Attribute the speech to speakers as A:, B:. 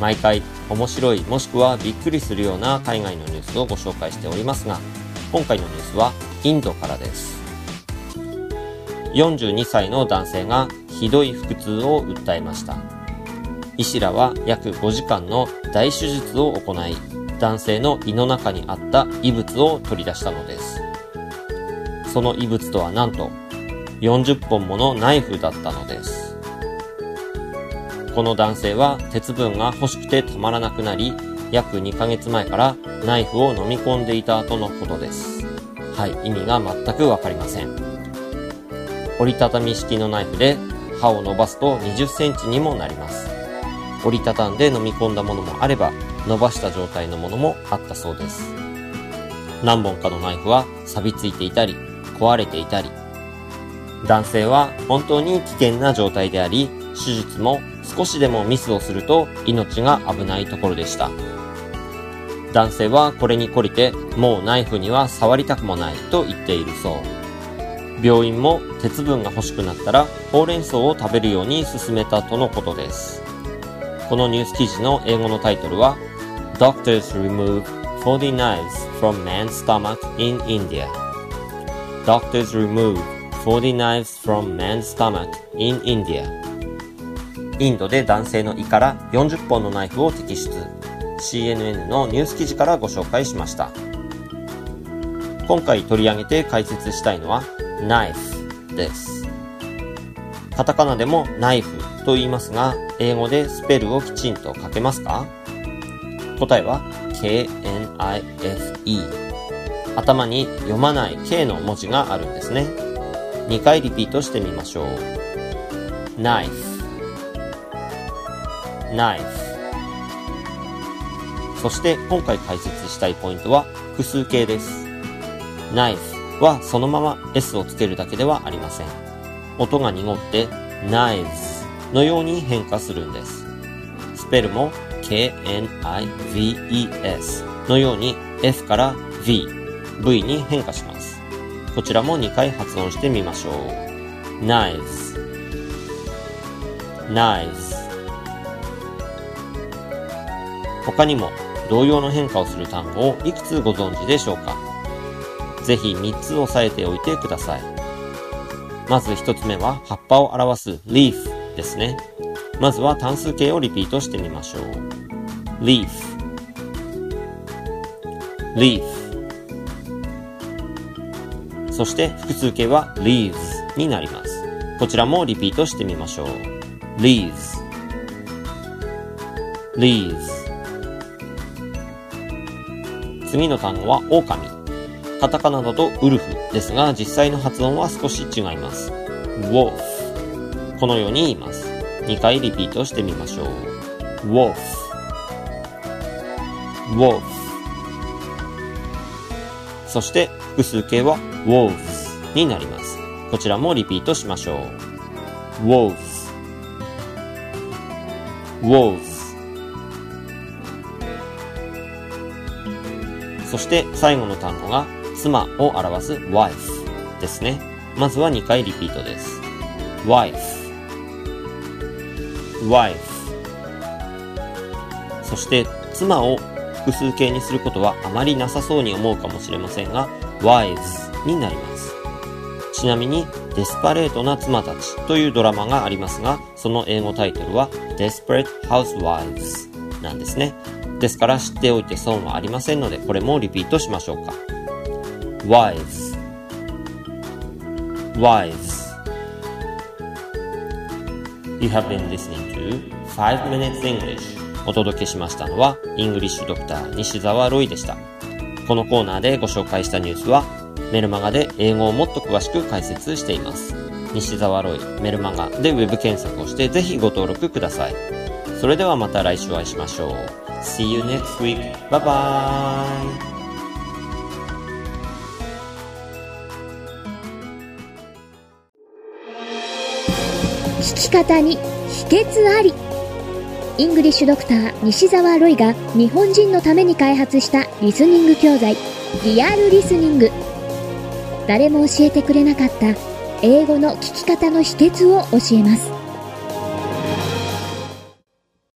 A: 毎回面白いもしくはびっくりするような海外のニュースをご紹介しておりますが今回のニュースはインドからです。42歳の男性がひどい腹痛を訴えました。医師らは約5時間の大手術を行い男性の胃の中にあった異物を取り出したのです。その異物とはなんと40本ものナイフだったのです。この男性は鉄分が欲しくてたまらなくなり約2ヶ月前からナイフを飲み込んでいたとのことです。はい意味が全くわかりません。折りたたみ式のナイフで刃を伸ばすと20センチにもなります。折りたたんで飲み込んだものもあれば伸ばした状態のものもあったそうです。何本かのナイフは錆びついていたり壊れていたり男性は本当に危険な状態であり手術も少しでもミスをすると命が危ないところでした。男性はこれに懲りてもうナイフには触りたくもないと言っているそう。病院も鉄分が欲しくなったらほうれん草を食べるように勧めたとのことです。このニュース記事の英語のタイトルは Doctors remove 40 knives from man's stomach in India. Doctors remove 40 knives from man's stomach in India. インドで男性の胃から40本のナイフを摘出。CNN のニュース記事からご紹介しました。今回取り上げて解説したいのはナイフです。カタカナでもナイフと言いますが英語でスペルをきちんと書けますか？答えは K-N-I-F-E 頭に読まない K の文字があるんですね。2回リピートしてみましょう。knife knife そして今回解説したいポイントは複数形です。knife はそのまま S をつけるだけではありません。音が濁って knives のように変化するんです。スペルも K-N-I-V-E-S のように F から V V に変化します。こちらも2回発音してみましょう。Knives knives 他にも同様の変化をする単語をいくつご存知でしょうか？ぜひ3つ押さえておいてください。まず1つ目は葉っぱを表す leaf ですね。まずは単数形をリピートしてみましょう。Leaf leaf そして複数形は leaves になります。こちらもリピートしてみましょう。Leaves leaves 次の単語は狼。カタカナだとウルフですが実際の発音は少し違います。Wolf このように言います。2回リピートしてみましょう。Wolf wolf そして複数形は wolves. になります。こちらもリピートしましょう。Wolves. Wolves. そして最後の単語が妻を表す wife ですね。まずは2回リピートです。wife. Wife. そして妻を複数形にすることはあまりなさそうに思うかもしれませんが wives になります。ちなみにデスパレートな妻たちというドラマがありますが、その英語タイトルは Desperate Housewives なんですね。ですから知っておいて損はありませんので、これもリピートしましょうか。wives wives You have been listening to 5 Minutes English お届けしましたのは、イングリッシュドクター西澤ロイでした。このコーナーでご紹介したニュースは、メルマガで英語をもっと詳しく解説しています。西沢ロイメルマガでウェブ検索をしてぜひご登録ください。それではまた来週お会いしましょう。See you next week. Bye bye.
B: 聞き方に秘訣ありイングリッシュドクター西澤ロイが日本人のために開発したリスニング教材リアルリスニング誰も教えてくれなかった英語の聞き方の秘訣を教えます。